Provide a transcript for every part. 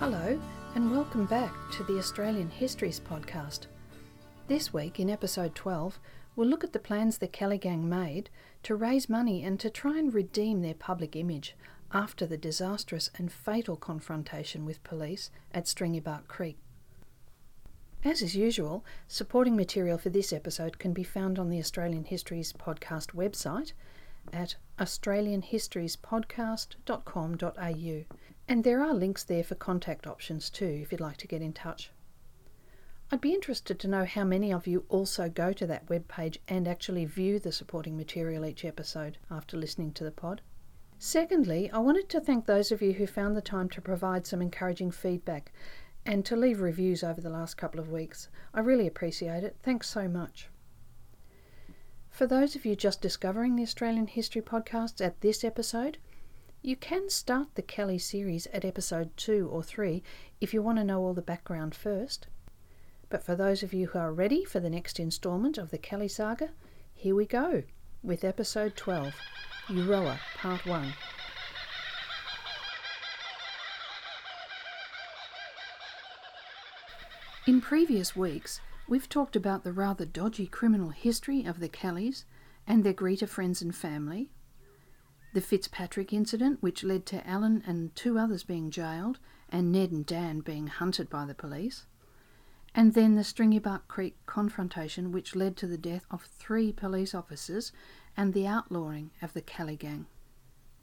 Hello, and welcome back to the Australian Histories podcast. This week, in episode 12, we'll look at the plans the Kelly Gang made to raise money and to try and redeem their public image after the disastrous and fatal confrontation with police at Stringybark Creek. As is usual, supporting material for this episode can be found on the Australian Histories podcast website at australianhistoriespodcast.com.au and there are links there for contact options too if you'd like to get in touch. I'd be interested to know how many of you also go to that webpage and actually view the supporting material each episode after listening to the pod. Secondly, I wanted to thank those of you who found the time to provide some encouraging feedback and to leave reviews over the last couple of weeks. I really appreciate it. Thanks so much. For those of you just discovering the Australian History Podcasts at this episode, you can start the Kelly series at episode 2 or 3 if you want to know all the background first. But for those of you who are ready for the next instalment of the Kelly saga, here we go with episode 12 Euroa Part 1. In previous weeks, we've talked about the rather dodgy criminal history of the Kellys and their Greta friends and family, the Fitzpatrick incident, which led to Ellen and two others being jailed, and Ned and Dan being hunted by the police, and then the Stringybark Creek confrontation, which led to the death of three police officers and the outlawing of the Kelly gang.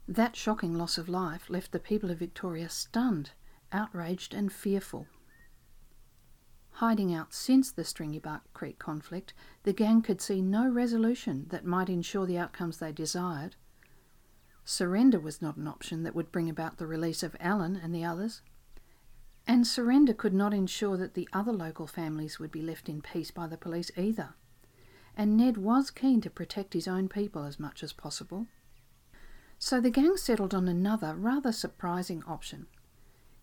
That shocking loss of life left the people of Victoria stunned, outraged, and fearful. Hiding out since the Stringybark Creek conflict, the gang could see no resolution that might ensure the outcomes they desired Surrender was not an option that would bring about the release of Ellen and the others. And surrender could not ensure that the other local families would be left in peace by the police either. And Ned was keen to protect his own people as much as possible. So the gang settled on another rather surprising option.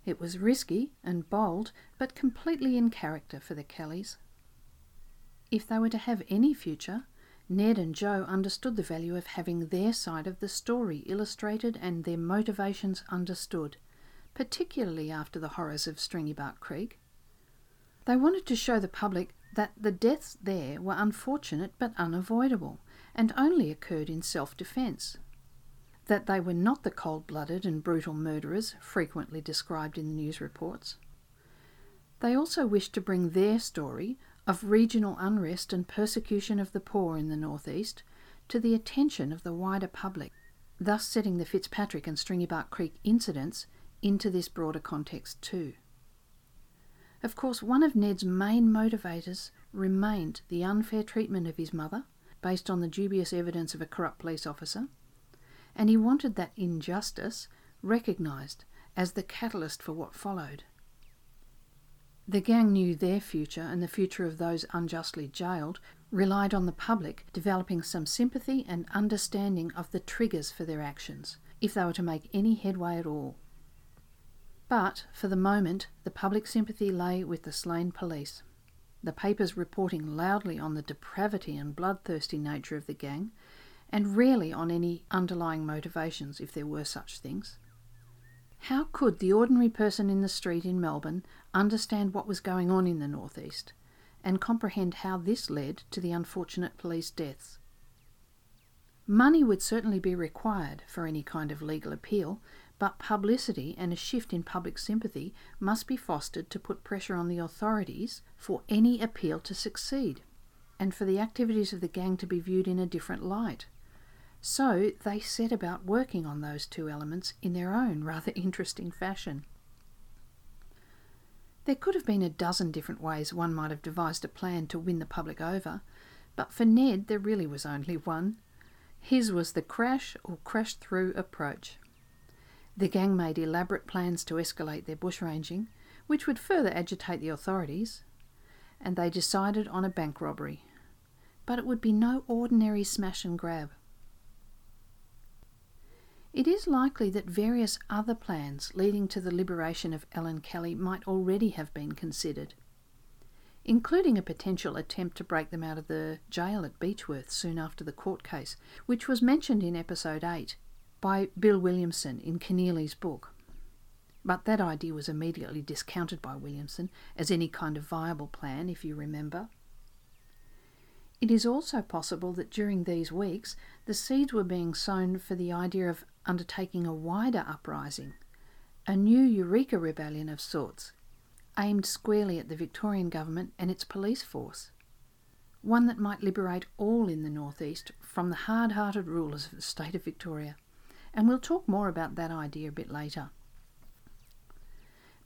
It was risky and bold, but completely in character for the Kellys. If they were to have any future, Ned and Joe understood the value of having their side of the story illustrated and their motivations understood, particularly after the horrors of Stringybark Creek. They wanted to show the public that the deaths there were unfortunate but unavoidable and only occurred in self defence. That they were not the cold blooded and brutal murderers frequently described in the news reports. They also wished to bring their story of regional unrest and persecution of the poor in the northeast to the attention of the wider public, thus setting the Fitzpatrick and Stringybark Creek incidents into this broader context too. Of course, one of Ned's main motivators remained the unfair treatment of his mother, based on the dubious evidence of a corrupt police officer, and he wanted that injustice recognised as the catalyst for what followed. The gang knew their future and the future of those unjustly jailed relied on the public developing some sympathy and understanding of the triggers for their actions, if they were to make any headway at all. But, for the moment, the public sympathy lay with the slain police. The papers reporting loudly on the depravity and bloodthirsty nature of the gang, and rarely on any underlying motivations, if there were such things. How could the ordinary person in the street in Melbourne understand what was going on in the northeast and comprehend how this led to the unfortunate police deaths? Money would certainly be required for any kind of legal appeal, but publicity and a shift in public sympathy must be fostered to put pressure on the authorities for any appeal to succeed, and for the activities of the gang to be viewed in a different light. So they set about working on those two elements in their own rather interesting fashion. There could have been a dozen different ways one might have devised a plan to win the public over, but for Ned there really was only one. His was the crash or crash through approach. The gang made elaborate plans to escalate their bushranging, which would further agitate the authorities, and they decided on a bank robbery. But it would be no ordinary smash and grab. It is likely that various other plans leading to the liberation of Ellen Kelly might already have been considered, including a potential attempt to break them out of the jail at Beechworth soon after the court case, which was mentioned in episode 8 by Bill Williamson in Kenneally's book. But that idea was immediately discounted by Williamson as any kind of viable plan, if you remember. It is also possible that during these weeks the seeds were being sown for the idea of undertaking a wider uprising, a new Eureka rebellion of sorts, aimed squarely at the Victorian government and its police force. One that might liberate all in the northeast from the hard hearted rulers of the state of Victoria. And we'll talk more about that idea a bit later.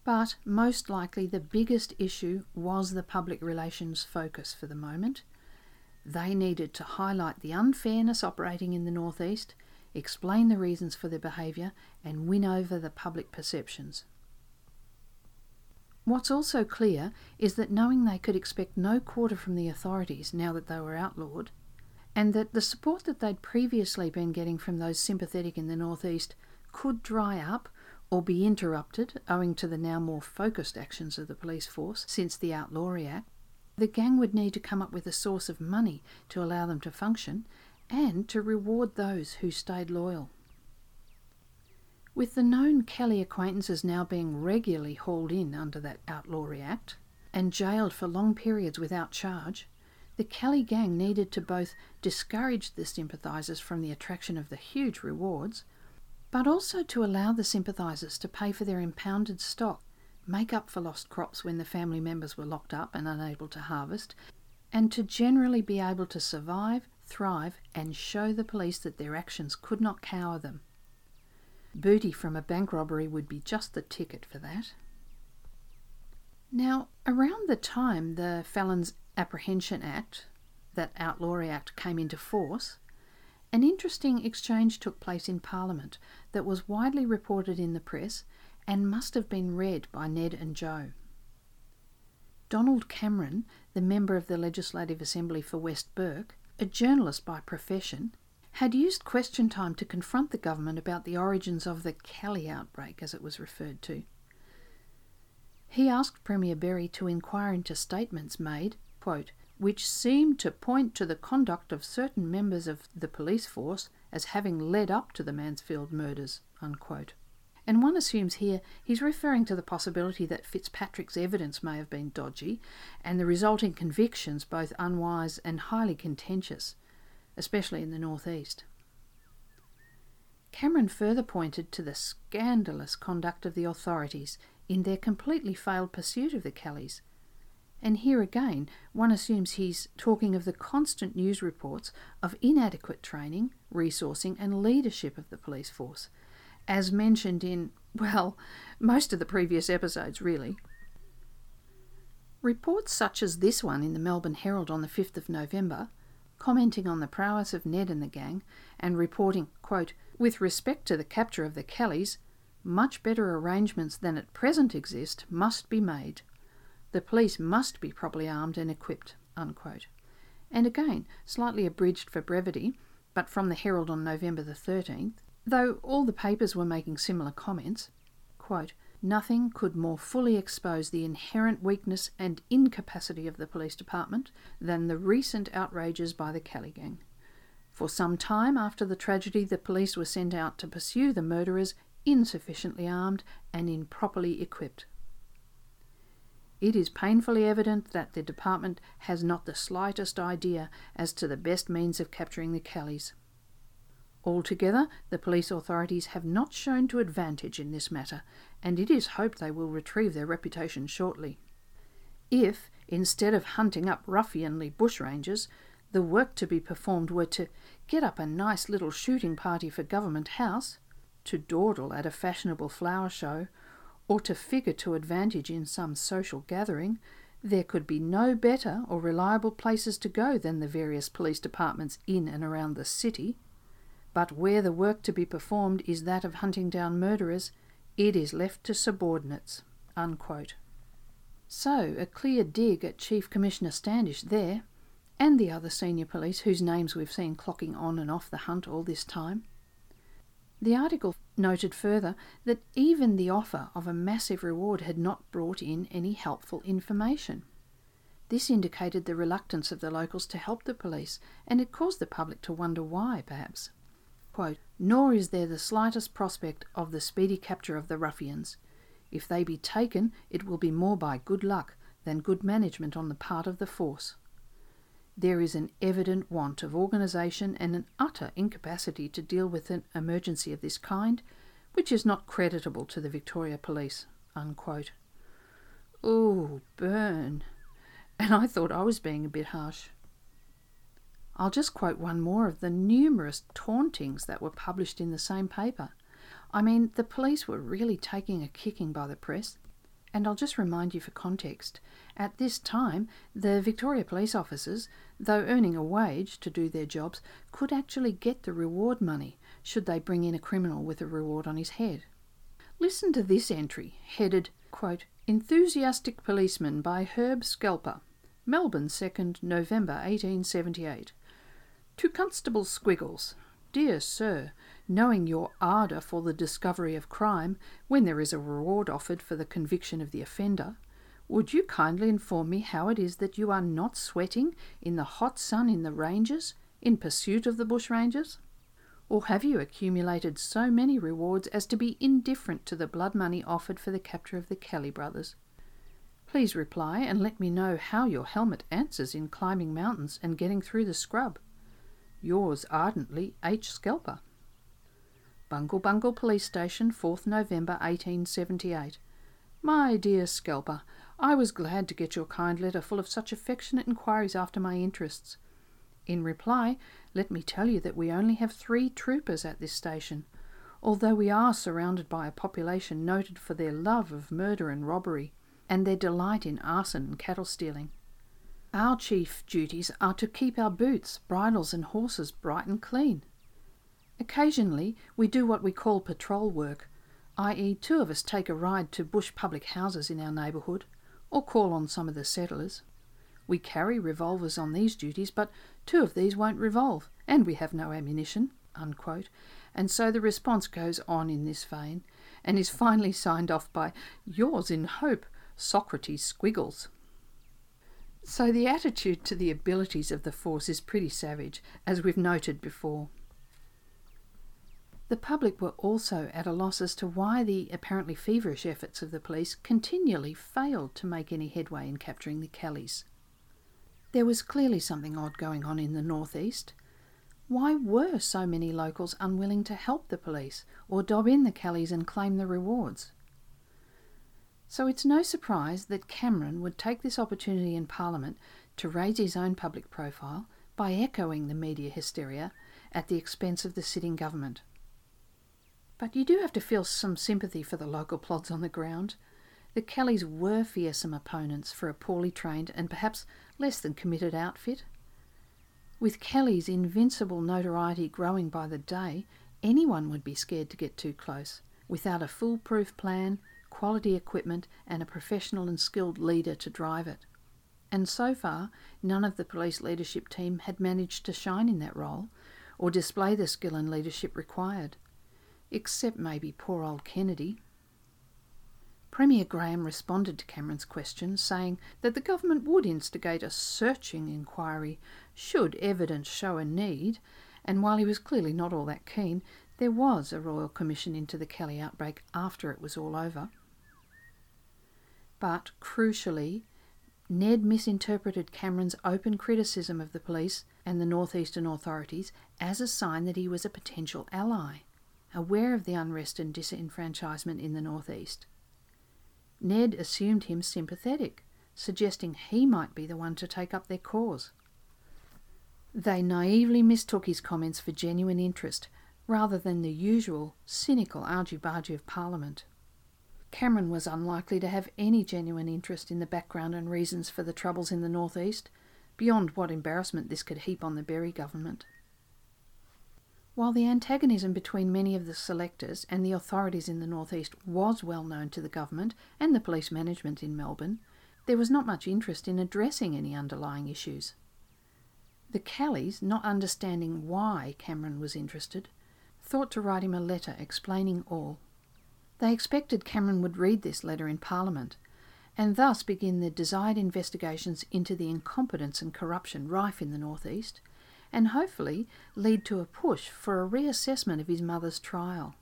But most likely the biggest issue was the public relations focus for the moment. They needed to highlight the unfairness operating in the northeast, explain the reasons for their behaviour, and win over the public perceptions. What's also clear is that knowing they could expect no quarter from the authorities now that they were outlawed, and that the support that they'd previously been getting from those sympathetic in the northeast could dry up or be interrupted owing to the now more focused actions of the police force since the Outlawry Act, the gang would need to come up with a source of money to allow them to function and to reward those who stayed loyal. With the known Kelly acquaintances now being regularly hauled in under that Outlawry Act and jailed for long periods without charge, the Kelly gang needed to both discourage the sympathisers from the attraction of the huge rewards, but also to allow the sympathisers to pay for their impounded stock, make up for lost crops when the family members were locked up and unable to harvest, and to generally be able to survive, thrive, and show the police that their actions could not cower them. Booty from a bank robbery would be just the ticket for that. Now, around the time the Felons Apprehension Act, that Outlawry Act, came into force, an interesting exchange took place in Parliament that was widely reported in the press and must have been read by Ned and Joe. Donald Cameron, the member of the Legislative Assembly for West Bourke, a journalist by profession, had used question time to confront the government about the origins of the Kelly outbreak, as it was referred to. He asked Premier Berry to inquire into statements made, quote, which seemed to point to the conduct of certain members of the police force as having led up to the Mansfield murders, unquote. And one assumes here he's referring to the possibility that Fitzpatrick's evidence may have been dodgy and the resulting convictions both unwise and highly contentious especially in the northeast. Cameron further pointed to the scandalous conduct of the authorities in their completely failed pursuit of the Kellys. And here again, one assumes he's talking of the constant news reports of inadequate training, resourcing, and leadership of the police force, as mentioned in, well, most of the previous episodes, really. Reports such as this one in the Melbourne Herald on the 5th of November commenting on the prowess of Ned and the gang, and reporting, quote, with respect to the capture of the Kellys, much better arrangements than at present exist must be made. The police must be properly armed and equipped. Unquote. And again, slightly abridged for brevity, but from the Herald on November the 13th, though all the papers were making similar comments, quote, Nothing could more fully expose the inherent weakness and incapacity of the police department than the recent outrages by the Kelly gang. For some time after the tragedy, the police were sent out to pursue the murderers insufficiently armed and improperly equipped. It is painfully evident that the department has not the slightest idea as to the best means of capturing the Kellys. Altogether, the police authorities have not shown to advantage in this matter, and it is hoped they will retrieve their reputation shortly. If, instead of hunting up ruffianly bushrangers, the work to be performed were to get up a nice little shooting party for Government House, to dawdle at a fashionable flower show, or to figure to advantage in some social gathering, there could be no better or reliable places to go than the various police departments in and around the city. But where the work to be performed is that of hunting down murderers, it is left to subordinates. Unquote. So, a clear dig at Chief Commissioner Standish there, and the other senior police whose names we've seen clocking on and off the hunt all this time. The article noted further that even the offer of a massive reward had not brought in any helpful information. This indicated the reluctance of the locals to help the police, and it caused the public to wonder why, perhaps. Nor is there the slightest prospect of the speedy capture of the ruffians. If they be taken, it will be more by good luck than good management on the part of the force. There is an evident want of organisation and an utter incapacity to deal with an emergency of this kind, which is not creditable to the Victoria Police. Ooh, burn. And I thought I was being a bit harsh. I'll just quote one more of the numerous tauntings that were published in the same paper. I mean, the police were really taking a kicking by the press. And I'll just remind you for context at this time, the Victoria police officers, though earning a wage to do their jobs, could actually get the reward money should they bring in a criminal with a reward on his head. Listen to this entry, headed, quote, Enthusiastic Policeman by Herb Scalper, Melbourne, 2nd November 1878. To Constable Squiggles, Dear Sir, knowing your ardour for the discovery of crime when there is a reward offered for the conviction of the offender, would you kindly inform me how it is that you are not sweating in the hot sun in the ranges in pursuit of the bushrangers? Or have you accumulated so many rewards as to be indifferent to the blood money offered for the capture of the Kelly brothers? Please reply and let me know how your helmet answers in climbing mountains and getting through the scrub. Yours ardently, H. Scalper. Bungle Bungle Police Station, 4th November 1878. My dear Scalper, I was glad to get your kind letter full of such affectionate inquiries after my interests. In reply, let me tell you that we only have three troopers at this station, although we are surrounded by a population noted for their love of murder and robbery, and their delight in arson and cattle stealing. Our chief duties are to keep our boots, bridles, and horses bright and clean. Occasionally, we do what we call patrol work, i.e., two of us take a ride to bush public houses in our neighbourhood, or call on some of the settlers. We carry revolvers on these duties, but two of these won't revolve, and we have no ammunition. Unquote. And so the response goes on in this vein, and is finally signed off by Yours in Hope, Socrates Squiggles. So the attitude to the abilities of the force is pretty savage, as we've noted before. The public were also at a loss as to why the apparently feverish efforts of the police continually failed to make any headway in capturing the Kellys. There was clearly something odd going on in the northeast. Why were so many locals unwilling to help the police or dob in the Kellys and claim the rewards? So it's no surprise that Cameron would take this opportunity in Parliament to raise his own public profile by echoing the media hysteria at the expense of the sitting government. But you do have to feel some sympathy for the local plods on the ground. The Kellys were fearsome opponents for a poorly trained and perhaps less than committed outfit. With Kelly's invincible notoriety growing by the day, anyone would be scared to get too close without a foolproof plan, quality equipment, and a professional and skilled leader to drive it. And so far, none of the police leadership team had managed to shine in that role or display the skill and leadership required except maybe poor old Kennedy. Premier Graham responded to Cameron's question, saying that the government would instigate a searching inquiry should evidence show a need, and while he was clearly not all that keen, there was a royal commission into the Kelly outbreak after it was all over. But, crucially, Ned misinterpreted Cameron's open criticism of the police and the northeastern authorities as a sign that he was a potential ally aware of the unrest and disenfranchisement in the northeast. Ned assumed him sympathetic, suggesting he might be the one to take up their cause. They naively mistook his comments for genuine interest rather than the usual cynical argy-bargy of Parliament. Cameron was unlikely to have any genuine interest in the background and reasons for the troubles in the northeast, beyond what embarrassment this could heap on the Berry government. While the antagonism between many of the selectors and the authorities in the northeast was well known to the government and the police management in Melbourne, there was not much interest in addressing any underlying issues. The Kellys, not understanding why Cameron was interested, thought to write him a letter explaining all. They expected Cameron would read this letter in Parliament, and thus begin the desired investigations into the incompetence and corruption rife in the northeast, and hopefully lead to a push for a reassessment of his mother's trial.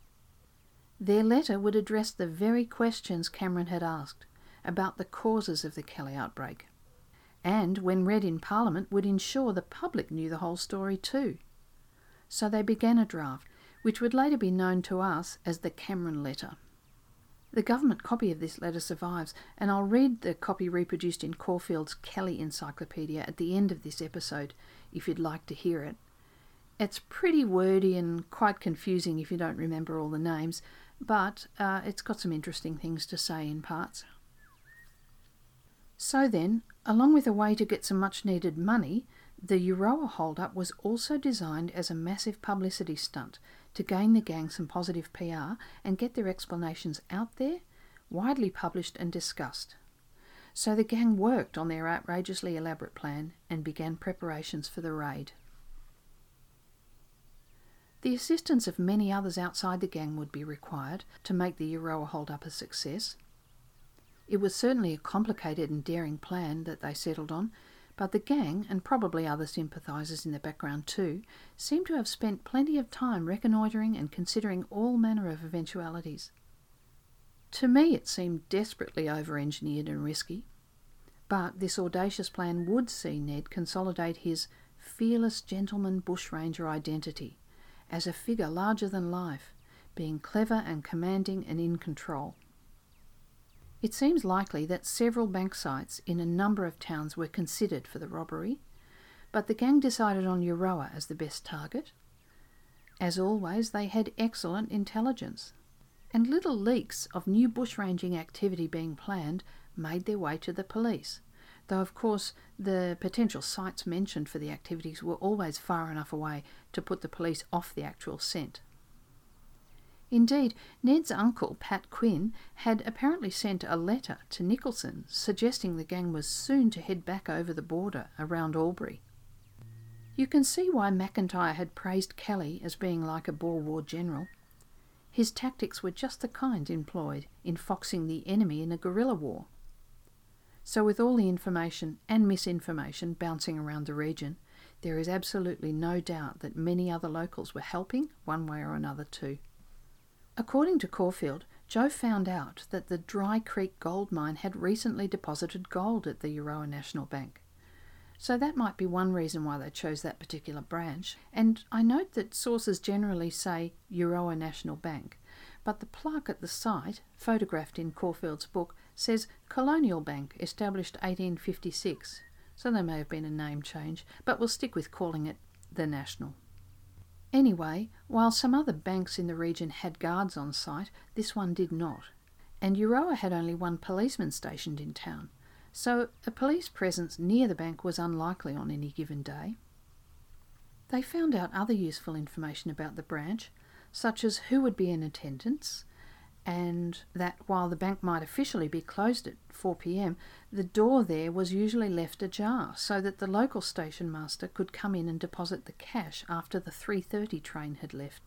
Their letter would address the very questions Cameron had asked about the causes of the Kelly outbreak, and when read in Parliament would ensure the public knew the whole story too. So they began a draft, which would later be known to us as the Cameron Letter. The government copy of this letter survives, and I'll read the copy reproduced in Caulfield's Kelly Encyclopedia at the end of this episode if you'd like to hear it. It's pretty wordy and quite confusing if you don't remember all the names, but uh, it's got some interesting things to say in parts. So then, along with a way to get some much needed money, the Euroa holdup was also designed as a massive publicity stunt to gain the gang some positive PR and get their explanations out there, widely published and discussed. So the gang worked on their outrageously elaborate plan and began preparations for the raid. The assistance of many others outside the gang would be required to make the Euroa hold-up a success. It was certainly a complicated and daring plan that they settled on, but the gang, and probably other sympathisers in the background too, seem to have spent plenty of time reconnoitring and considering all manner of eventualities. To me, it seemed desperately over engineered and risky, but this audacious plan would see Ned consolidate his fearless gentleman bushranger identity as a figure larger than life, being clever and commanding and in control. It seems likely that several bank sites in a number of towns were considered for the robbery, but the gang decided on Euroa as the best target. As always, they had excellent intelligence, and little leaks of new bushranging activity being planned made their way to the police, though of course the potential sites mentioned for the activities were always far enough away to put the police off the actual scent. Indeed, Ned's uncle, Pat Quinn, had apparently sent a letter to Nicholson suggesting the gang was soon to head back over the border around Albury. You can see why McIntyre had praised Kelly as being like a Boer War general. His tactics were just the kind employed in foxing the enemy in a guerrilla war. So, with all the information and misinformation bouncing around the region, there is absolutely no doubt that many other locals were helping, one way or another, too. According to Caulfield, Joe found out that the Dry Creek gold mine had recently deposited gold at the Euroa National Bank. So that might be one reason why they chose that particular branch. And I note that sources generally say Euroa National Bank, but the plaque at the site, photographed in Caulfield's book, says Colonial Bank, established 1856, so there may have been a name change, but we'll stick with calling it the National. Anyway, while some other banks in the region had guards on site, this one did not, and Euroa had only one policeman stationed in town, so a police presence near the bank was unlikely on any given day. They found out other useful information about the branch, such as who would be in attendance, and that while the bank might officially be closed at 4 pm, the door there was usually left ajar so that the local station master could come in and deposit the cash after the 3:30 train had left.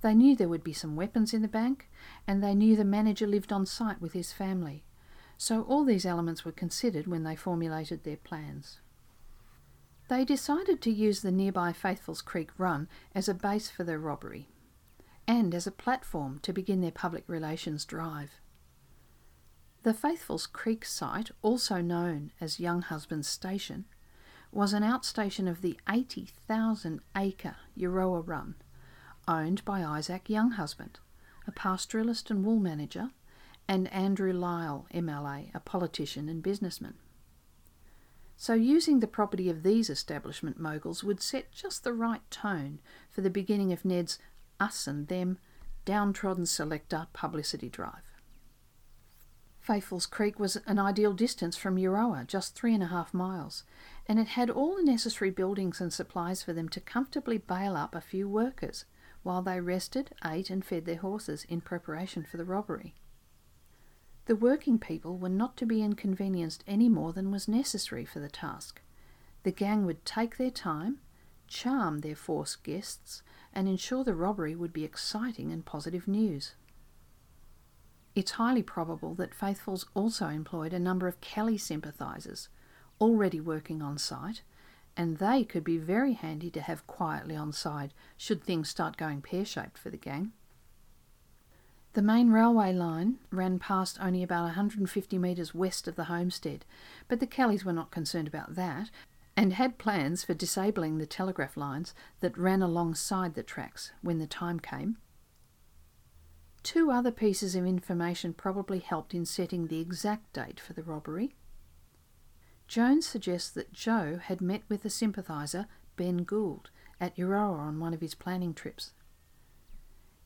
They knew there would be some weapons in the bank, and they knew the manager lived on site with his family. So all these elements were considered when they formulated their plans. They decided to use the nearby Faithfuls Creek Run as a base for their robbery and as a platform to begin their public relations drive. The Faithfuls Creek site, also known as Younghusband's Station, was an outstation of the 80,000 acre Euroa Run, owned by Isaac Younghusband, a pastoralist and wool manager, and Andrew Lyell, MLA, a politician and businessman. So, using the property of these establishment moguls would set just the right tone for the beginning of Ned's us and them, downtrodden selector publicity drive. Faithfuls Creek was an ideal distance from Euroa, just three and a half miles, and it had all the necessary buildings and supplies for them to comfortably bail up a few workers while they rested, ate, and fed their horses in preparation for the robbery. The working people were not to be inconvenienced any more than was necessary for the task. The gang would take their time, charm their forced guests, and ensure the robbery would be exciting and positive news. It's highly probable that Faithfuls also employed a number of Kelly sympathisers already working on site, and they could be very handy to have quietly on side should things start going pear shaped for the gang. The main railway line ran past only about 150 metres west of the homestead, but the Kellys were not concerned about that and had plans for disabling the telegraph lines that ran alongside the tracks when the time came. Two other pieces of information probably helped in setting the exact date for the robbery. Jones suggests that Joe had met with a sympathiser, Ben Gould, at Euroa on one of his planning trips.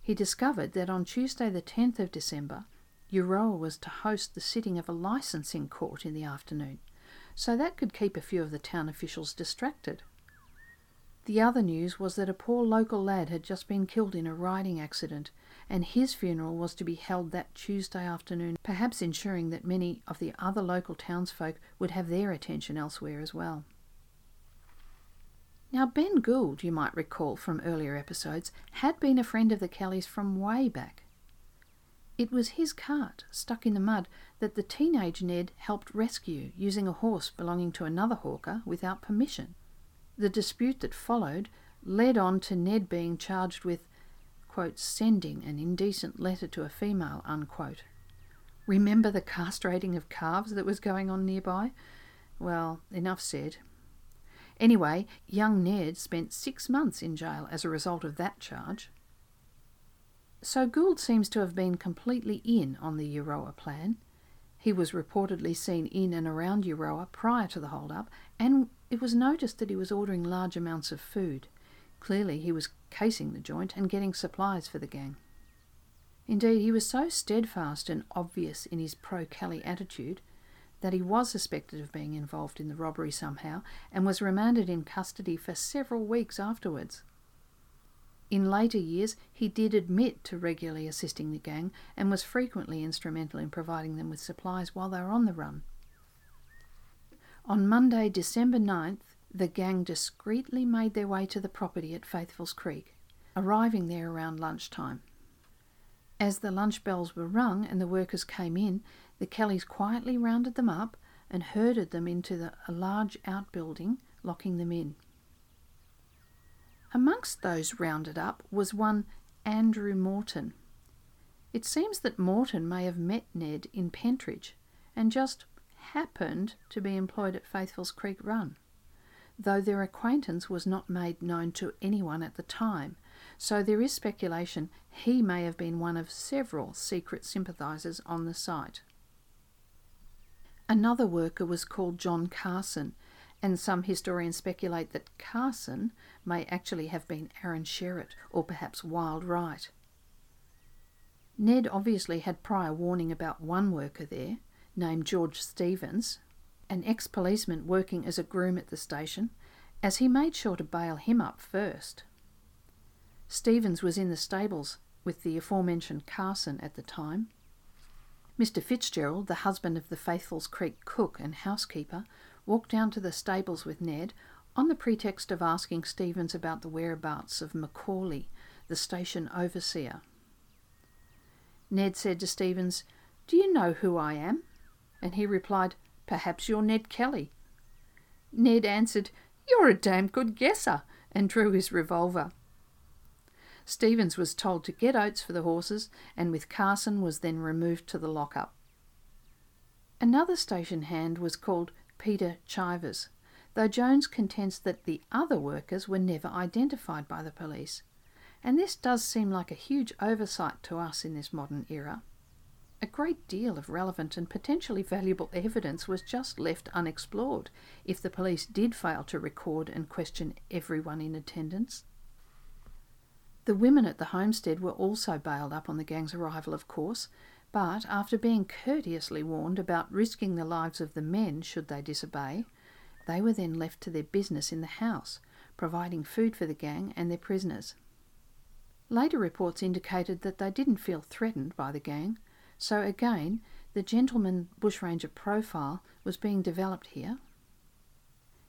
He discovered that on Tuesday, the 10th of December, Euroa was to host the sitting of a licensing court in the afternoon, so that could keep a few of the town officials distracted. The other news was that a poor local lad had just been killed in a riding accident and his funeral was to be held that Tuesday afternoon, perhaps ensuring that many of the other local townsfolk would have their attention elsewhere as well. Now, Ben Gould, you might recall from earlier episodes, had been a friend of the Kellys from way back. It was his cart, stuck in the mud, that the teenage Ned helped rescue using a horse belonging to another hawker without permission. The dispute that followed led on to Ned being charged with quote, sending an indecent letter to a female, unquote. Remember the castrating of calves that was going on nearby? Well, enough said. Anyway, young Ned spent six months in jail as a result of that charge. So Gould seems to have been completely in on the Euroa plan. He was reportedly seen in and around Euroa prior to the hold-up, and it was noticed that he was ordering large amounts of food. Clearly, he was casing the joint and getting supplies for the gang. Indeed, he was so steadfast and obvious in his pro Kelly attitude that he was suspected of being involved in the robbery somehow and was remanded in custody for several weeks afterwards. In later years, he did admit to regularly assisting the gang and was frequently instrumental in providing them with supplies while they were on the run. On Monday, December 9th, the gang discreetly made their way to the property at Faithful's Creek, arriving there around lunchtime. As the lunch bells were rung and the workers came in, the Kellys quietly rounded them up and herded them into the, a large outbuilding, locking them in. Amongst those rounded up was one Andrew Morton. It seems that Morton may have met Ned in Pentridge and just happened to be employed at Faithful's Creek Run though their acquaintance was not made known to anyone at the time, so there is speculation he may have been one of several secret sympathisers on the site. Another worker was called John Carson, and some historians speculate that Carson may actually have been Aaron Sherritt or perhaps Wild Wright. Ned obviously had prior warning about one worker there, named George Stevens, an ex policeman working as a groom at the station, as he made sure to bail him up first. Stevens was in the stables with the aforementioned Carson at the time. Mr. Fitzgerald, the husband of the Faithful's Creek cook and housekeeper, walked down to the stables with Ned on the pretext of asking Stevens about the whereabouts of Macaulay, the station overseer. Ned said to Stevens, Do you know who I am? And he replied, Perhaps you're Ned Kelly. Ned answered, You're a damn good guesser, and drew his revolver. Stevens was told to get oats for the horses, and with Carson was then removed to the lockup. Another station hand was called Peter Chivers, though Jones contends that the other workers were never identified by the police. And this does seem like a huge oversight to us in this modern era. A great deal of relevant and potentially valuable evidence was just left unexplored if the police did fail to record and question everyone in attendance. The women at the homestead were also bailed up on the gang's arrival, of course, but after being courteously warned about risking the lives of the men should they disobey, they were then left to their business in the house, providing food for the gang and their prisoners. Later reports indicated that they didn't feel threatened by the gang, so again, the gentleman bushranger profile was being developed here.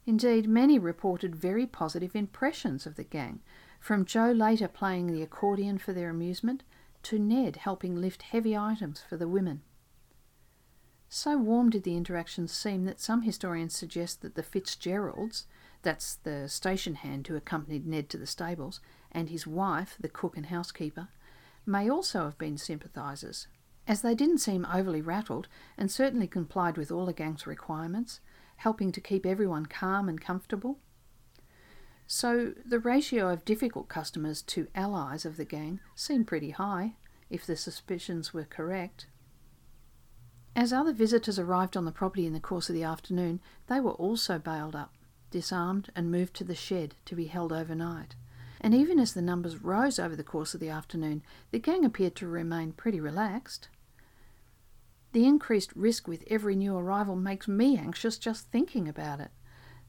Indeed, many reported very positive impressions of the gang, from Joe later playing the accordion for their amusement to Ned helping lift heavy items for the women. So warm did the interactions seem that some historians suggest that the Fitzgeralds, that's the station hand who accompanied Ned to the stables, and his wife, the cook and housekeeper, may also have been sympathisers, as they didn't seem overly rattled and certainly complied with all the gang's requirements, helping to keep everyone calm and comfortable. So the ratio of difficult customers to allies of the gang seemed pretty high, if the suspicions were correct. As other visitors arrived on the property in the course of the afternoon, they were also bailed up, disarmed, and moved to the shed to be held overnight. And even as the numbers rose over the course of the afternoon, the gang appeared to remain pretty relaxed. The increased risk with every new arrival makes me anxious just thinking about it.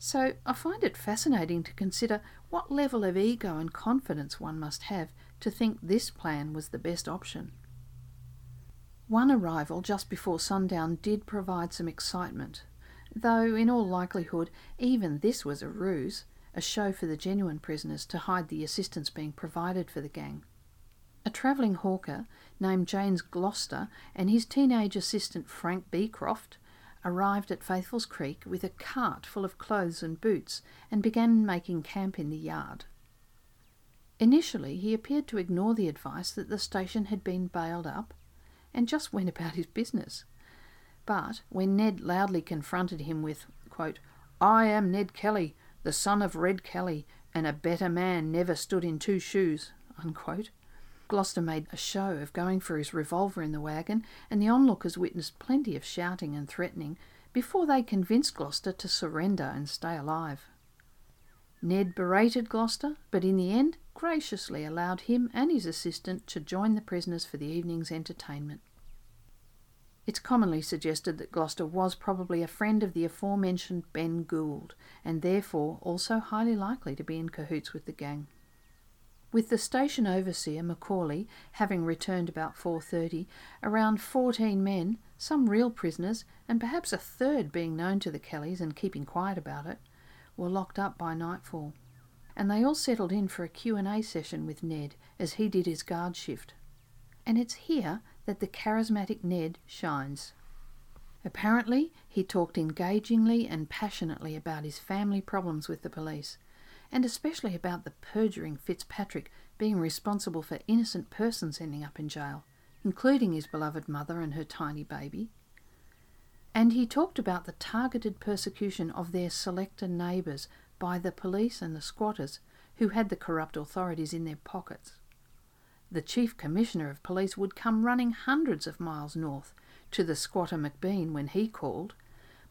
So I find it fascinating to consider what level of ego and confidence one must have to think this plan was the best option. One arrival just before sundown did provide some excitement, though in all likelihood even this was a ruse, a show for the genuine prisoners to hide the assistance being provided for the gang. A travelling hawker named James Gloster and his teenage assistant Frank Beecroft arrived at Faithful's Creek with a cart full of clothes and boots and began making camp in the yard. Initially, he appeared to ignore the advice that the station had been bailed up and just went about his business. But when Ned loudly confronted him with, quote, I am Ned Kelly, the son of Red Kelly, and a better man never stood in two shoes, unquote, Gloster made a show of going for his revolver in the wagon, and the onlookers witnessed plenty of shouting and threatening before they convinced Gloster to surrender and stay alive. Ned berated Gloster, but in the end graciously allowed him and his assistant to join the prisoners for the evening's entertainment. It's commonly suggested that Gloster was probably a friend of the aforementioned Ben Gould, and therefore also highly likely to be in cahoots with the gang. With the station overseer, Macaulay, having returned about 4.30, around 14 men, some real prisoners, and perhaps a third being known to the Kellys and keeping quiet about it, were locked up by nightfall, and they all settled in for a Q&A session with Ned as he did his guard shift. And it's here that the charismatic Ned shines. Apparently, he talked engagingly and passionately about his family problems with the police, and especially about the perjuring Fitzpatrick being responsible for innocent persons ending up in jail, including his beloved mother and her tiny baby. And he talked about the targeted persecution of their selector neighbours by the police and the squatters who had the corrupt authorities in their pockets. The Chief Commissioner of Police would come running hundreds of miles north to the squatter McBean when he called,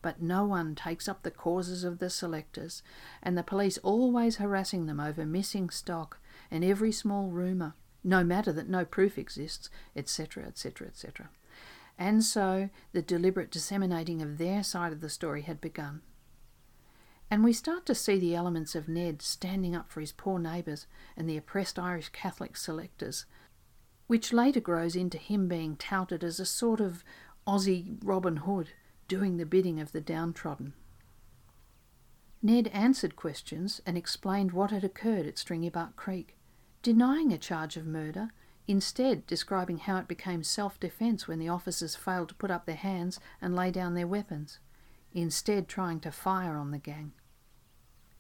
but no one takes up the causes of the selectors, and the police always harassing them over missing stock and every small rumour, no matter that no proof exists, etc., etc., etc. And so the deliberate disseminating of their side of the story had begun. And we start to see the elements of Ned standing up for his poor neighbours and the oppressed Irish Catholic selectors, which later grows into him being touted as a sort of Aussie Robin Hood, doing the bidding of the downtrodden. Ned answered questions and explained what had occurred at Stringybark Creek, denying a charge of murder instead describing how it became self defence when the officers failed to put up their hands and lay down their weapons, instead, trying to fire on the gang.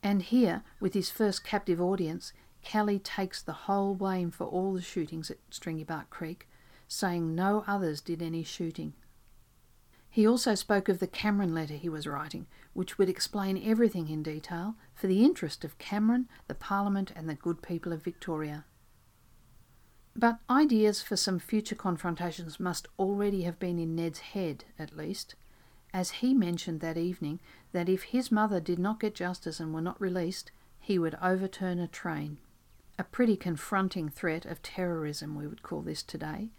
And here, with his first captive audience, Kelly takes the whole blame for all the shootings at Stringybark Creek, saying no others did any shooting. He also spoke of the Cameron letter he was writing, which would explain everything in detail for the interest of Cameron, the Parliament, and the good people of Victoria. But ideas for some future confrontations must already have been in Ned's head, at least, as he mentioned that evening that if his mother did not get justice and were not released, he would overturn a train. A pretty confronting threat of terrorism, we would call this today,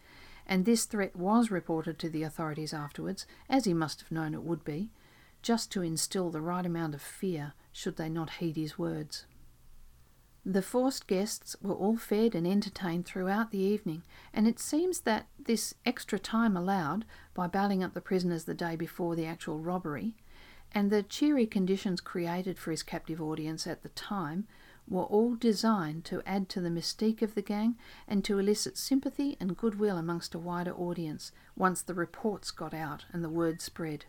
and this threat was reported to the authorities afterwards, as he must have known it would be, just to instill the right amount of fear should they not heed his words. The forced guests were all fed and entertained throughout the evening, and it seems that this extra time allowed, by bailing up the prisoners the day before the actual robbery, and the cheery conditions created for his captive audience at the time, were all designed to add to the mystique of the gang and to elicit sympathy and goodwill amongst a wider audience once the reports got out and the word spread.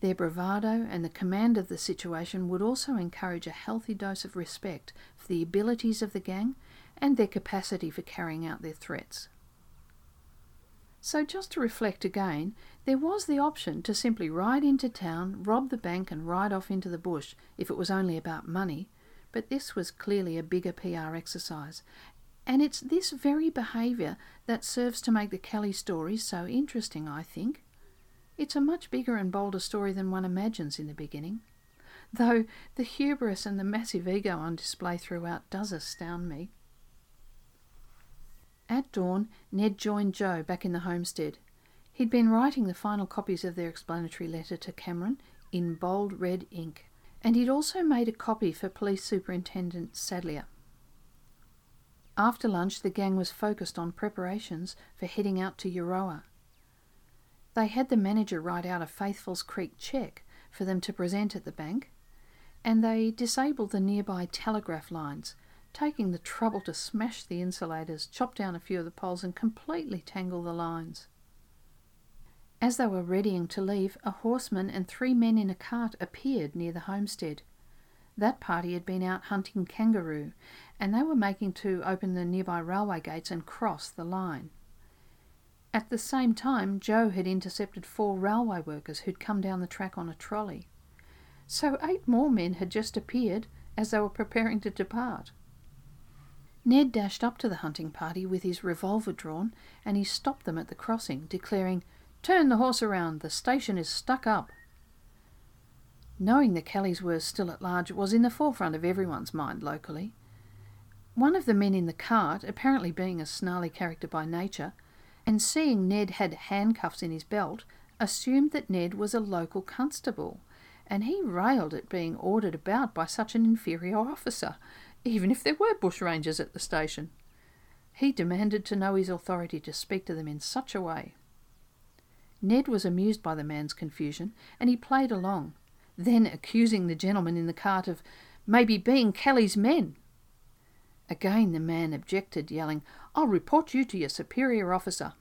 Their bravado and the command of the situation would also encourage a healthy dose of respect for the abilities of the gang and their capacity for carrying out their threats. So, just to reflect again, there was the option to simply ride into town, rob the bank, and ride off into the bush if it was only about money, but this was clearly a bigger PR exercise. And it's this very behaviour that serves to make the Kelly story so interesting, I think. It's a much bigger and bolder story than one imagines in the beginning. Though the hubris and the massive ego on display throughout does astound me. At dawn, Ned joined Joe back in the homestead. He'd been writing the final copies of their explanatory letter to Cameron in bold red ink, and he'd also made a copy for Police Superintendent Sadleir. After lunch, the gang was focused on preparations for heading out to Euroa. They had the manager write out a Faithful's Creek cheque for them to present at the bank, and they disabled the nearby telegraph lines taking the trouble to smash the insulators, chop down a few of the poles, and completely tangle the lines. As they were readying to leave, a horseman and three men in a cart appeared near the homestead. That party had been out hunting kangaroo, and they were making to open the nearby railway gates and cross the line. At the same time, Joe had intercepted four railway workers who'd come down the track on a trolley. So eight more men had just appeared as they were preparing to depart. Ned dashed up to the hunting party with his revolver drawn, and he stopped them at the crossing, declaring, Turn the horse around, the station is stuck up. Knowing the Kellys were still at large was in the forefront of everyone's mind locally. One of the men in the cart, apparently being a snarly character by nature, and seeing Ned had handcuffs in his belt, assumed that Ned was a local constable, and he railed at being ordered about by such an inferior officer, even if there were bushrangers at the station. He demanded to know his authority to speak to them in such a way. Ned was amused by the man's confusion, and he played along, then accusing the gentleman in the cart of maybe being Kelly's men. Again the man objected, yelling, I'll report you to your superior officer.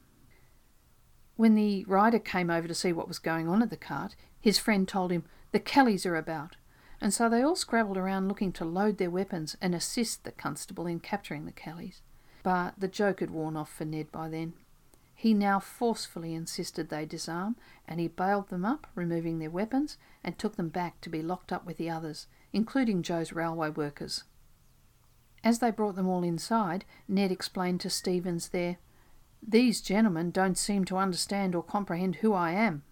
When the rider came over to see what was going on at the cart, his friend told him, The Kellys are about and so they all scrabbled around looking to load their weapons and assist the constable in capturing the Kellys. But the joke had worn off for Ned by then. He now forcefully insisted they disarm, and he bailed them up, removing their weapons, and took them back to be locked up with the others, including Joe's railway workers. As they brought them all inside, Ned explained to Stevens there, These gentlemen don't seem to understand or comprehend who I am.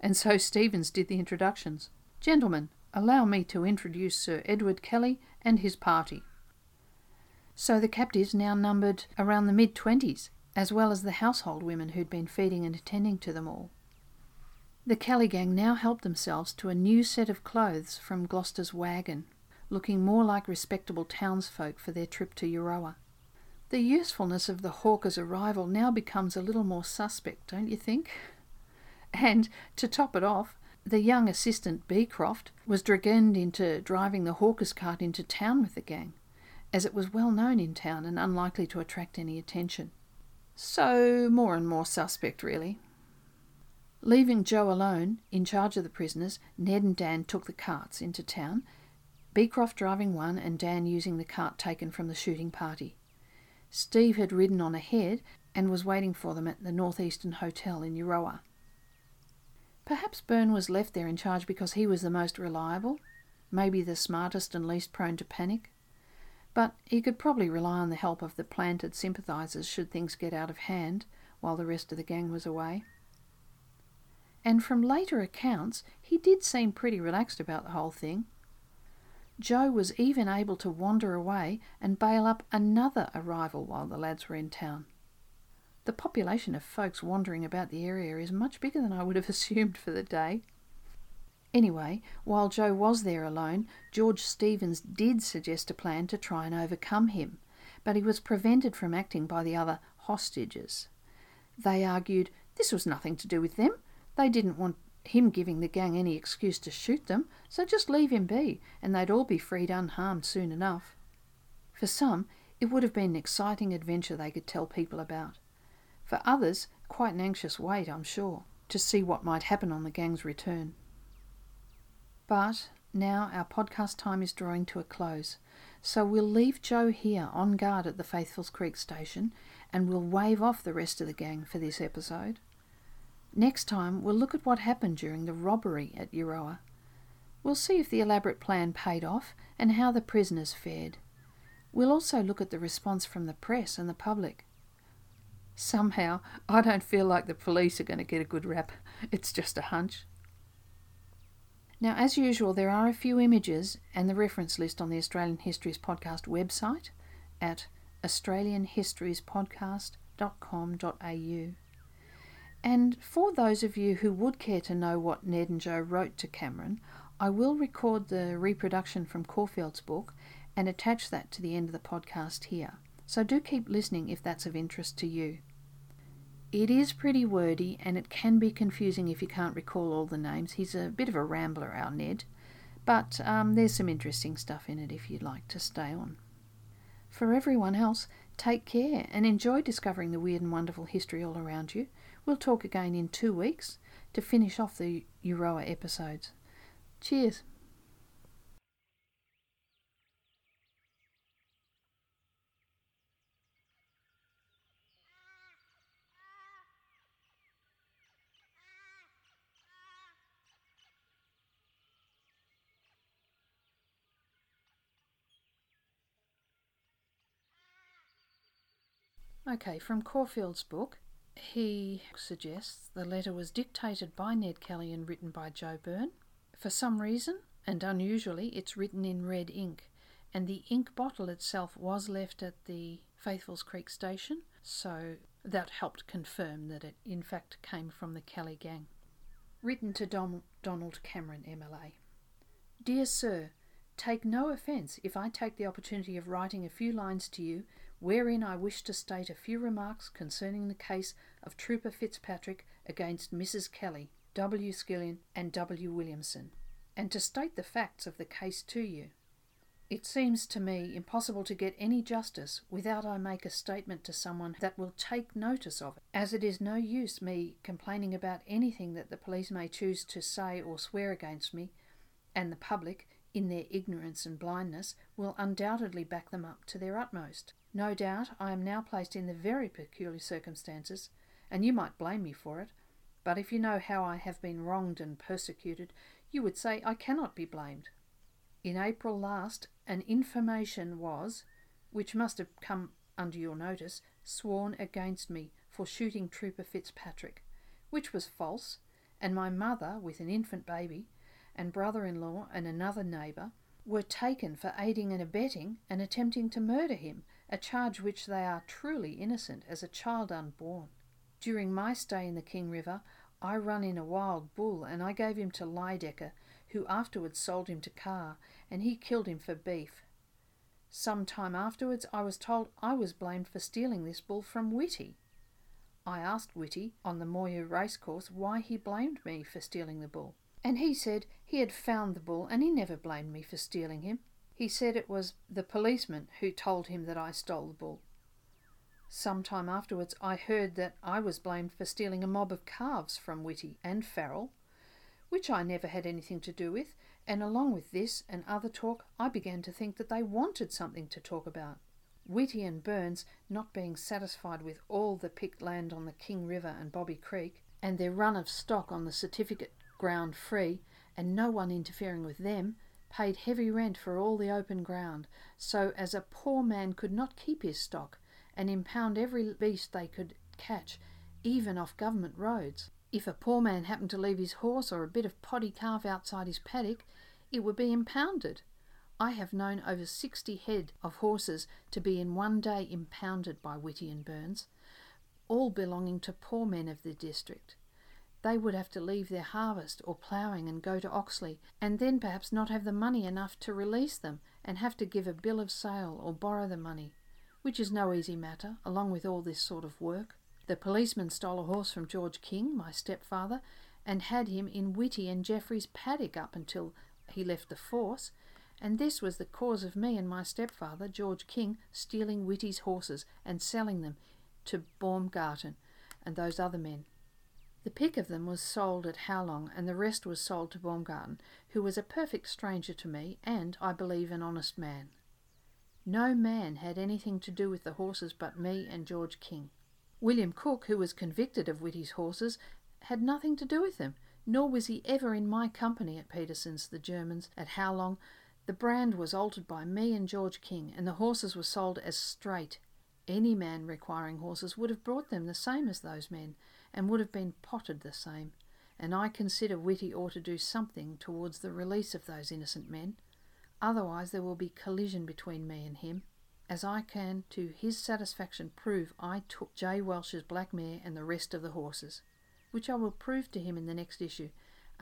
And so Stevens did the introductions. Gentlemen, allow me to introduce Sir Edward Kelly and his party. So the captives now numbered around the mid twenties, as well as the household women who'd been feeding and attending to them all. The Kelly gang now helped themselves to a new set of clothes from Gloster's wagon, looking more like respectable townsfolk for their trip to Euroa. The usefulness of the Hawkers' arrival now becomes a little more suspect, don't you think? And to top it off, the young assistant Beecroft was dragged into driving the hawker's cart into town with the gang, as it was well known in town and unlikely to attract any attention. So, more and more suspect, really. Leaving Joe alone, in charge of the prisoners, Ned and Dan took the carts into town, Beecroft driving one and Dan using the cart taken from the shooting party. Steve had ridden on ahead and was waiting for them at the Northeastern Hotel in Euroa. Perhaps Byrne was left there in charge because he was the most reliable, maybe the smartest and least prone to panic. But he could probably rely on the help of the planted sympathisers should things get out of hand while the rest of the gang was away. And from later accounts, he did seem pretty relaxed about the whole thing. Joe was even able to wander away and bail up another arrival while the lads were in town. The population of folks wandering about the area is much bigger than I would have assumed for the day. Anyway, while Joe was there alone, George Stevens did suggest a plan to try and overcome him, but he was prevented from acting by the other hostages. They argued this was nothing to do with them. They didn't want him giving the gang any excuse to shoot them, so just leave him be, and they'd all be freed unharmed soon enough. For some, it would have been an exciting adventure they could tell people about. For others, quite an anxious wait, I'm sure, to see what might happen on the gang's return. But now our podcast time is drawing to a close, so we'll leave Joe here on guard at the Faithfuls Creek station and we'll wave off the rest of the gang for this episode. Next time, we'll look at what happened during the robbery at Euroa. We'll see if the elaborate plan paid off and how the prisoners fared. We'll also look at the response from the press and the public. Somehow, I don't feel like the police are going to get a good rap. It's just a hunch. Now, as usual, there are a few images and the reference list on the Australian Histories Podcast website at australianhistoriespodcast.com.au. And for those of you who would care to know what Ned and Joe wrote to Cameron, I will record the reproduction from Caulfield's book and attach that to the end of the podcast here. So do keep listening if that's of interest to you. It is pretty wordy and it can be confusing if you can't recall all the names. He's a bit of a rambler, our Ned, but um, there's some interesting stuff in it if you'd like to stay on. For everyone else, take care and enjoy discovering the weird and wonderful history all around you. We'll talk again in two weeks to finish off the Euroa episodes. Cheers. Okay, from Caulfield's book, he suggests the letter was dictated by Ned Kelly and written by Joe Byrne. For some reason, and unusually, it's written in red ink, and the ink bottle itself was left at the Faithfuls Creek station, so that helped confirm that it in fact came from the Kelly gang. Written to Dom- Donald Cameron, MLA. Dear Sir, Take no offence if I take the opportunity of writing a few lines to you wherein I wish to state a few remarks concerning the case of Trooper Fitzpatrick against Mrs. Kelly, W. Skillion, and W. Williamson, and to state the facts of the case to you. It seems to me impossible to get any justice without I make a statement to someone that will take notice of it, as it is no use me complaining about anything that the police may choose to say or swear against me, and the public, in their ignorance and blindness, will undoubtedly back them up to their utmost. No doubt I am now placed in the very peculiar circumstances, and you might blame me for it, but if you know how I have been wronged and persecuted, you would say I cannot be blamed. In April last, an information was, which must have come under your notice, sworn against me for shooting Trooper Fitzpatrick, which was false, and my mother, with an infant baby, and brother in law and another neighbour, were taken for aiding and abetting and attempting to murder him a charge which they are truly innocent as a child unborn. During my stay in the King River, I run in a wild bull and I gave him to Lydecker, who afterwards sold him to Carr, and he killed him for beef. Some time afterwards, I was told I was blamed for stealing this bull from Whitty. I asked Whitty on the Moyhu racecourse why he blamed me for stealing the bull, and he said he had found the bull and he never blamed me for stealing him. He said it was the policeman who told him that I stole the bull. Some time afterwards, I heard that I was blamed for stealing a mob of calves from Whitty and Farrell, which I never had anything to do with, and along with this and other talk, I began to think that they wanted something to talk about. Whitty and Burns, not being satisfied with all the picked land on the King River and Boggy Creek, and their run of stock on the certificate ground free, and no one interfering with them, paid heavy rent for all the open ground, so as a poor man could not keep his stock, and impound every beast they could catch, even off government roads. If a poor man happened to leave his horse or a bit of poddy calf outside his paddock, it would be impounded. I have known over sixty head of horses to be in one day impounded by Whitty and Burns, all belonging to poor men of the district. They would have to leave their harvest or ploughing and go to Oxley, and then perhaps not have the money enough to release them and have to give a bill of sale or borrow the money, which is no easy matter, along with all this sort of work. The policeman stole a horse from George King, my stepfather, and had him in Whitty and Jeffrey's paddock up until he left the force, and this was the cause of me and my stepfather, George King, stealing Whitty's horses and selling them to Baumgarten and those other men. The pick of them was sold at Howlong, and the rest was sold to Baumgarten, who was a perfect stranger to me, and, I believe, an honest man. No man had anything to do with the horses but me and George King. William Cook, who was convicted of Whitty's horses, had nothing to do with them, nor was he ever in my company at Peterson's, the Germans, at Howlong. The brand was altered by me and George King, and the horses were sold as straight. Any man requiring horses would have brought them the same as those men, and would have been potted the same, and I consider Whitty ought to do something towards the release of those innocent men. Otherwise, there will be collision between me and him, as I can to his satisfaction prove I took J. Welsh's black mare and the rest of the horses, which I will prove to him in the next issue.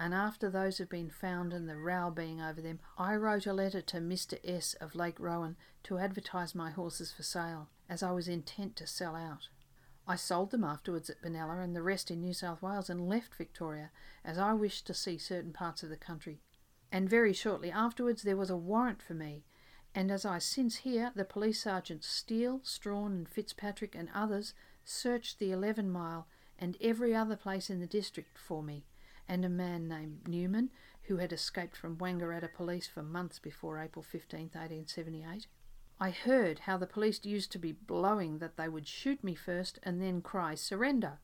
And after those have been found and the row being over them, I wrote a letter to Mr. S. of Lake Rowan to advertise my horses for sale, as I was intent to sell out. I sold them afterwards at Benalla and the rest in New South Wales and left Victoria, as I wished to see certain parts of the country. And very shortly afterwards there was a warrant for me, and as I since hear, the police sergeants Steele, Strahan, and Fitzpatrick and others searched the eleven mile and every other place in the district for me, and a man named Newman, who had escaped from Wangaratta police for months before April 15, 1878. I heard how the police used to be blowing that they would shoot me first and then cry surrender.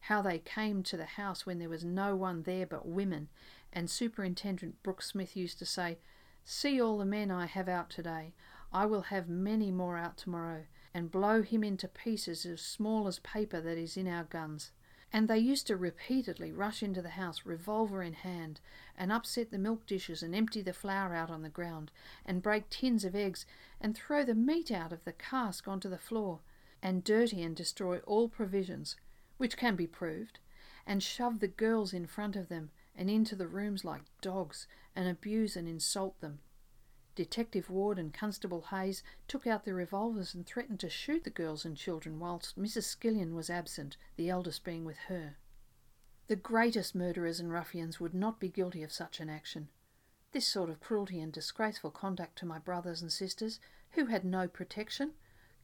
How they came to the house when there was no one there but women, and Superintendent Brooks Smith used to say, See all the men I have out today. I will have many more out tomorrow, and blow him into pieces as small as paper that is in our guns. And they used to repeatedly rush into the house, revolver in hand, and upset the milk dishes and empty the flour out on the ground, and break tins of eggs, and throw the meat out of the cask onto the floor, and dirty and destroy all provisions, which can be proved, and shove the girls in front of them and into the rooms like dogs, and abuse and insult them. Detective Ward and Constable Hayes took out their revolvers and threatened to shoot the girls and children whilst Mrs. Skillion was absent, the eldest being with her. The greatest murderers and ruffians would not be guilty of such an action. This sort of cruelty and disgraceful conduct to my brothers and sisters, who had no protection,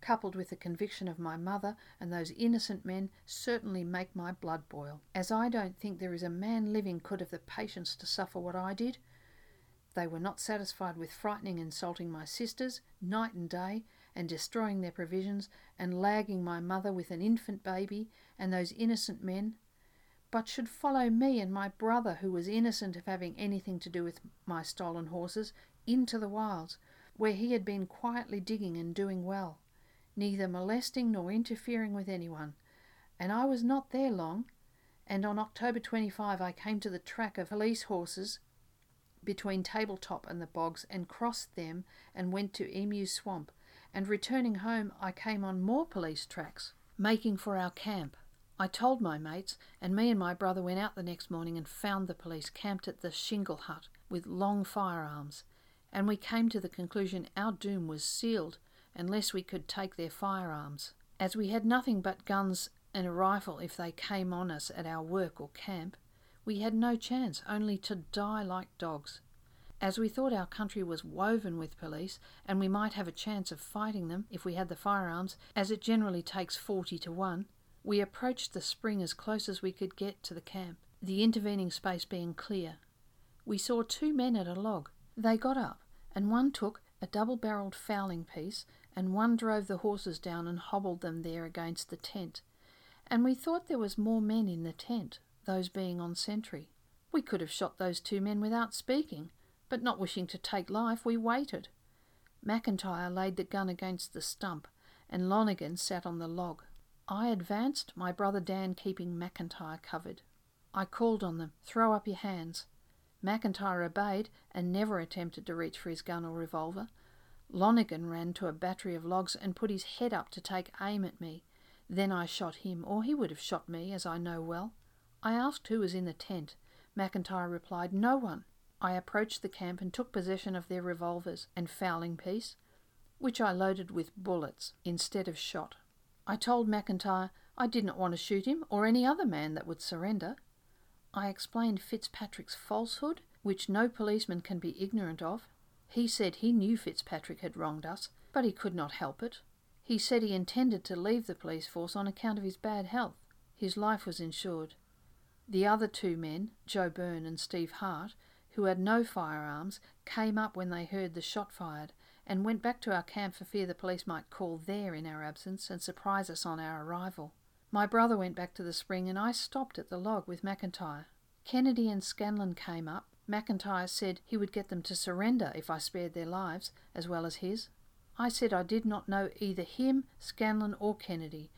coupled with the conviction of my mother and those innocent men, certainly make my blood boil, as I don't think there is a man living could have the patience to suffer what I did, they were not satisfied with frightening and insulting my sisters night and day, and destroying their provisions, and lagging my mother with an infant baby and those innocent men, but should follow me and my brother, who was innocent of having anything to do with my stolen horses, into the wilds, where he had been quietly digging and doing well, neither molesting nor interfering with anyone. And I was not there long, and on October 25 I came to the track of police horses between Tabletop and the bogs and crossed them and went to Emu Swamp, and returning home I came on more police tracks, making for our camp. I told my mates, and me and my brother went out the next morning and found the police camped at the shingle hut with long firearms, and we came to the conclusion our doom was sealed unless we could take their firearms. As we had nothing but guns and a rifle if they came on us at our work or camp, we had no chance, only to die like dogs. As we thought our country was woven with police, and we might have a chance of fighting them if we had the firearms, as it generally takes forty to one, we approached the spring as close as we could get to the camp, the intervening space being clear. We saw two men at a log. They got up, and one took a double barreled fowling piece, and one drove the horses down and hobbled them there against the tent. And we thought there was more men in the tent, those being on sentry. We could have shot those two men without speaking, but not wishing to take life, we waited. McIntyre laid the gun against the stump, and Lonergan sat on the log. I advanced, my brother Dan keeping McIntyre covered. I called on them, throw up your hands. McIntyre obeyed and never attempted to reach for his gun or revolver. Lonergan ran to a battery of logs and put his head up to take aim at me. Then I shot him, or he would have shot me, as I know well. I asked who was in the tent. McIntyre replied, No one. I approached the camp and took possession of their revolvers and fowling piece, which I loaded with bullets instead of shot. I told McIntyre I did not want to shoot him or any other man that would surrender. I explained Fitzpatrick's falsehood, which no policeman can be ignorant of. He said he knew Fitzpatrick had wronged us, but he could not help it. He said he intended to leave the police force on account of his bad health. His life was insured. The other two men, Joe Byrne and Steve Hart, who had no firearms, came up when they heard the shot fired and went back to our camp for fear the police might call there in our absence and surprise us on our arrival. My brother went back to the spring and I stopped at the log with McIntyre. Kennedy and Scanlan came up. McIntyre said he would get them to surrender if I spared their lives, as well as his. I said I did not know either him, Scanlan, or Kennedy,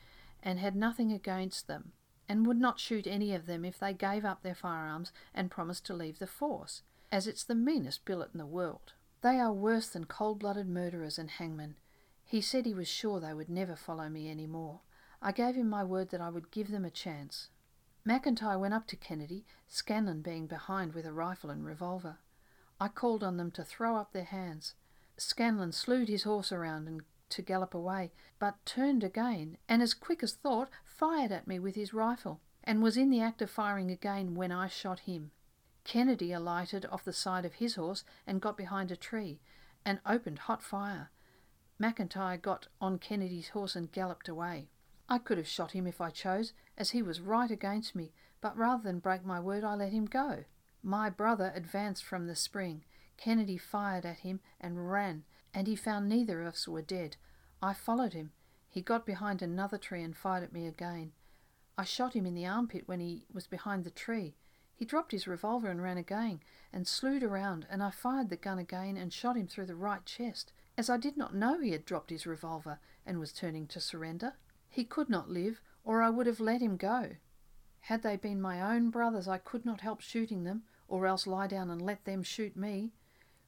and had nothing against them, and would not shoot any of them if they gave up their firearms and promised to leave the force, as it's the meanest billet in the world. They are worse than cold blooded murderers and hangmen. He said he was sure they would never follow me any more. I gave him my word that I would give them a chance. McIntyre went up to Kennedy, Scanlan being behind with a rifle and revolver. I called on them to throw up their hands. Scanlan slewed his horse around and to gallop away, but turned again, and as quick as thought fired at me with his rifle, and was in the act of firing again when I shot him. Kennedy alighted off the side of his horse and got behind a tree, and opened hot fire. McIntyre got on Kennedy's horse and galloped away. I could have shot him if I chose, as he was right against me, but rather than break my word, I let him go. My brother advanced from the spring. Kennedy fired at him and ran, and he found neither of us were dead. I followed him. He got behind another tree and fired at me again. I shot him in the armpit when he was behind the tree. He dropped his revolver and ran again, and slewed around, and I fired the gun again and shot him through the right chest, as I did not know he had dropped his revolver and was turning to surrender. He could not live, or I would have let him go. Had they been my own brothers, I could not help shooting them, or else lie down and let them shoot me,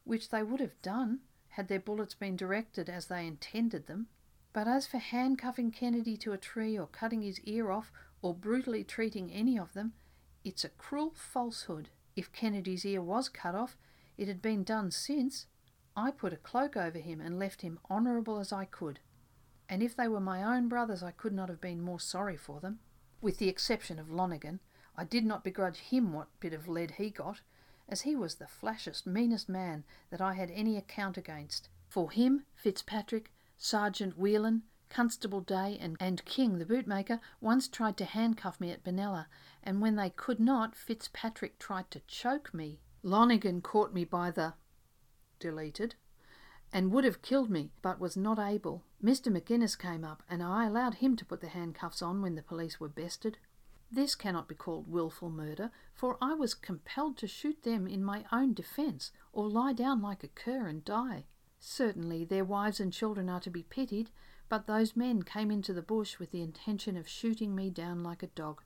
which they would have done had their bullets been directed as they intended them. But as for handcuffing Kennedy to a tree, or cutting his ear off, or brutally treating any of them, it's a cruel falsehood. If Kennedy's ear was cut off, it had been done since. I put a cloak over him and left him honourable as I could and if they were my own brothers, I could not have been more sorry for them. With the exception of Lonergan, I did not begrudge him what bit of lead he got, as he was the flashest, meanest man that I had any account against. For him, Fitzpatrick, Sergeant Whelan, Constable Day, and, and King, the bootmaker, once tried to handcuff me at Benalla, and when they could not, Fitzpatrick tried to choke me. Lonigan caught me by the deleted and would have killed me, but was not able. Mr. McGinnis came up, and I allowed him to put the handcuffs on when the police were bested. This cannot be called wilful murder, for I was compelled to shoot them in my own defence, or lie down like a cur and die. Certainly their wives and children are to be pitied, but those men came into the bush with the intention of shooting me down like a dog,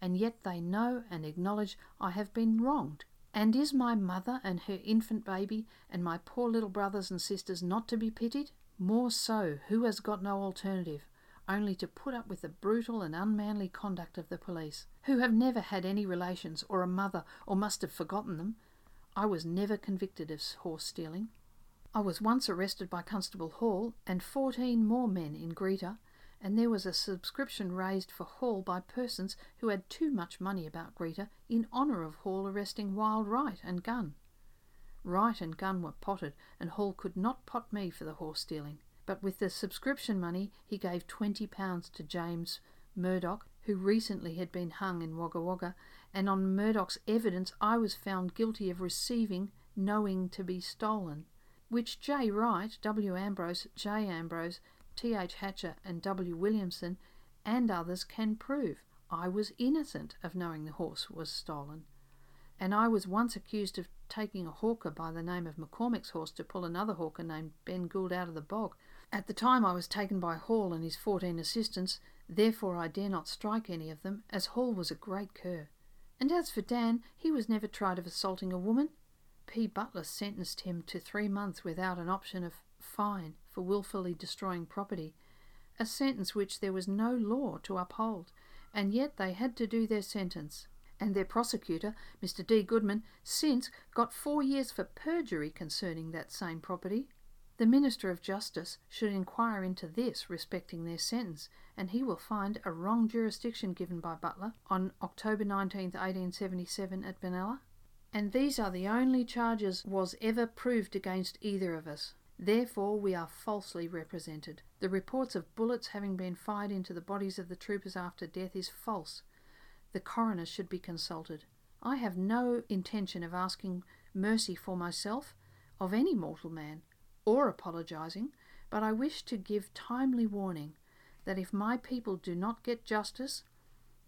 and yet they know and acknowledge I have been wronged, and is my mother and her infant baby and my poor little brothers and sisters not to be pitied? More so, who has got no alternative, only to put up with the brutal and unmanly conduct of the police, who have never had any relations or a mother or must have forgotten them. I was never convicted of horse stealing. I was once arrested by Constable Hall and fourteen more men in Greta and there was a subscription raised for Hall by persons who had too much money about Greta in honour of Hall arresting Wild Wright and Gunn. Wright and Gunn were potted, and Hall could not pot me for the horse stealing. But with the subscription money, he gave twenty pounds to James Murdoch, who recently had been hung in Wagga Wagga, and on Murdoch's evidence I was found guilty of receiving, knowing to be stolen, which J. Wright, W. Ambrose, J. Ambrose, T.H. Hatcher and W. Williamson and others can prove I was innocent of knowing the horse was stolen. And I was once accused of taking a hawker by the name of McCormick's horse to pull another hawker named Ben Gould out of the bog. At the time I was taken by Hall and his fourteen assistants, therefore I dare not strike any of them, as Hall was a great cur. And as for Dan, he was never tried of assaulting a woman. P. Butler sentenced him to three months without an option of fine for wilfully destroying property, a sentence which there was no law to uphold, and yet they had to do their sentence. And their prosecutor, Mr. D. Goodman, since got four years for perjury concerning that same property. The Minister of Justice should inquire into this respecting their sentence, and he will find a wrong jurisdiction given by Butler on October 19, 1877, at Benalla. And these are the only charges was ever proved against either of us. Therefore, we are falsely represented. The reports of bullets having been fired into the bodies of the troopers after death is false. the coroner should be consulted. I have no intention of asking mercy for myself, of any mortal man, or apologising, but I wish to give timely warning that if my people do not get justice,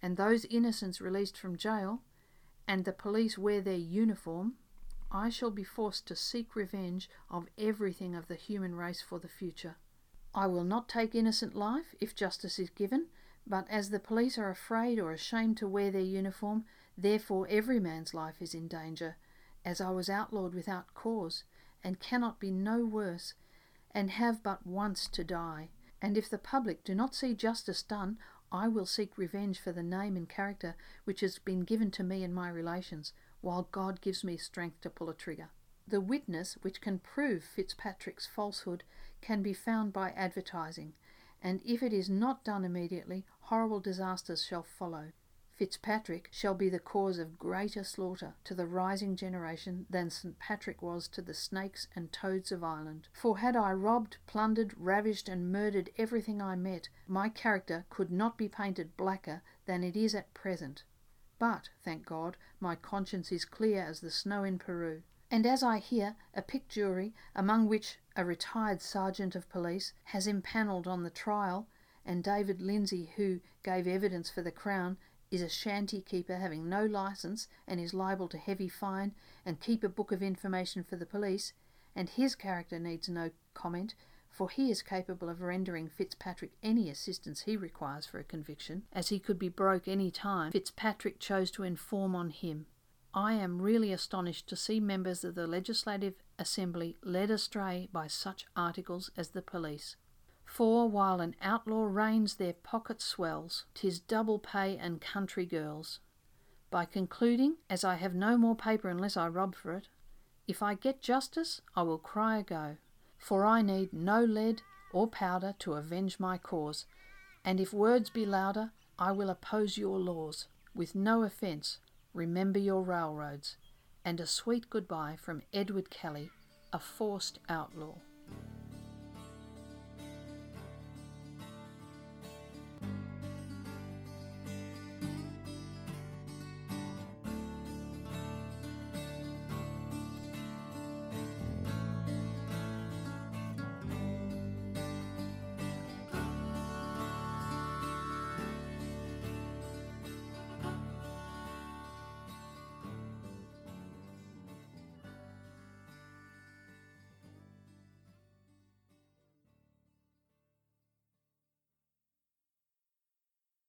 and those innocents released from jail, and the police wear their uniform, I shall be forced to seek revenge of everything of the human race for the future. I will not take innocent life if justice is given, but as the police are afraid or ashamed to wear their uniform, therefore every man's life is in danger, as I was outlawed without cause, and cannot be no worse, and have but once to die. And if the public do not see justice done, I will seek revenge for the name and character which has been given to me and my relations, while God gives me strength to pull a trigger. The witness which can prove Fitzpatrick's falsehood can be found by advertising, and if it is not done immediately, horrible disasters shall follow. Fitzpatrick shall be the cause of greater slaughter to the rising generation than St. Patrick was to the snakes and toads of Ireland. For had I robbed, plundered, ravished, and murdered everything I met, my character could not be painted blacker than it is at present. But, thank God, my conscience is clear as the snow in Peru. And as I hear, a picked jury, among which a retired sergeant of police has impanelled on the trial, and David Lindsay, who gave evidence for the Crown, is a shanty keeper having no licence and is liable to heavy fine and keep a book of information for the police, and his character needs no comment, for he is capable of rendering Fitzpatrick any assistance he requires for a conviction, as he could be broke any time Fitzpatrick chose to inform on him. I am really astonished to see members of the Legislative Assembly led astray by such articles as the police. For while an outlaw reigns their pocket swells, 'tis double pay and country girls. By concluding, as I have no more paper unless I rob for it, if I get justice, I will cry a go for I need no lead or powder to avenge my cause, and if words be louder, I will oppose your laws. With no offence, remember your railroads, and a sweet goodbye from Edward Kelly, a forced outlaw.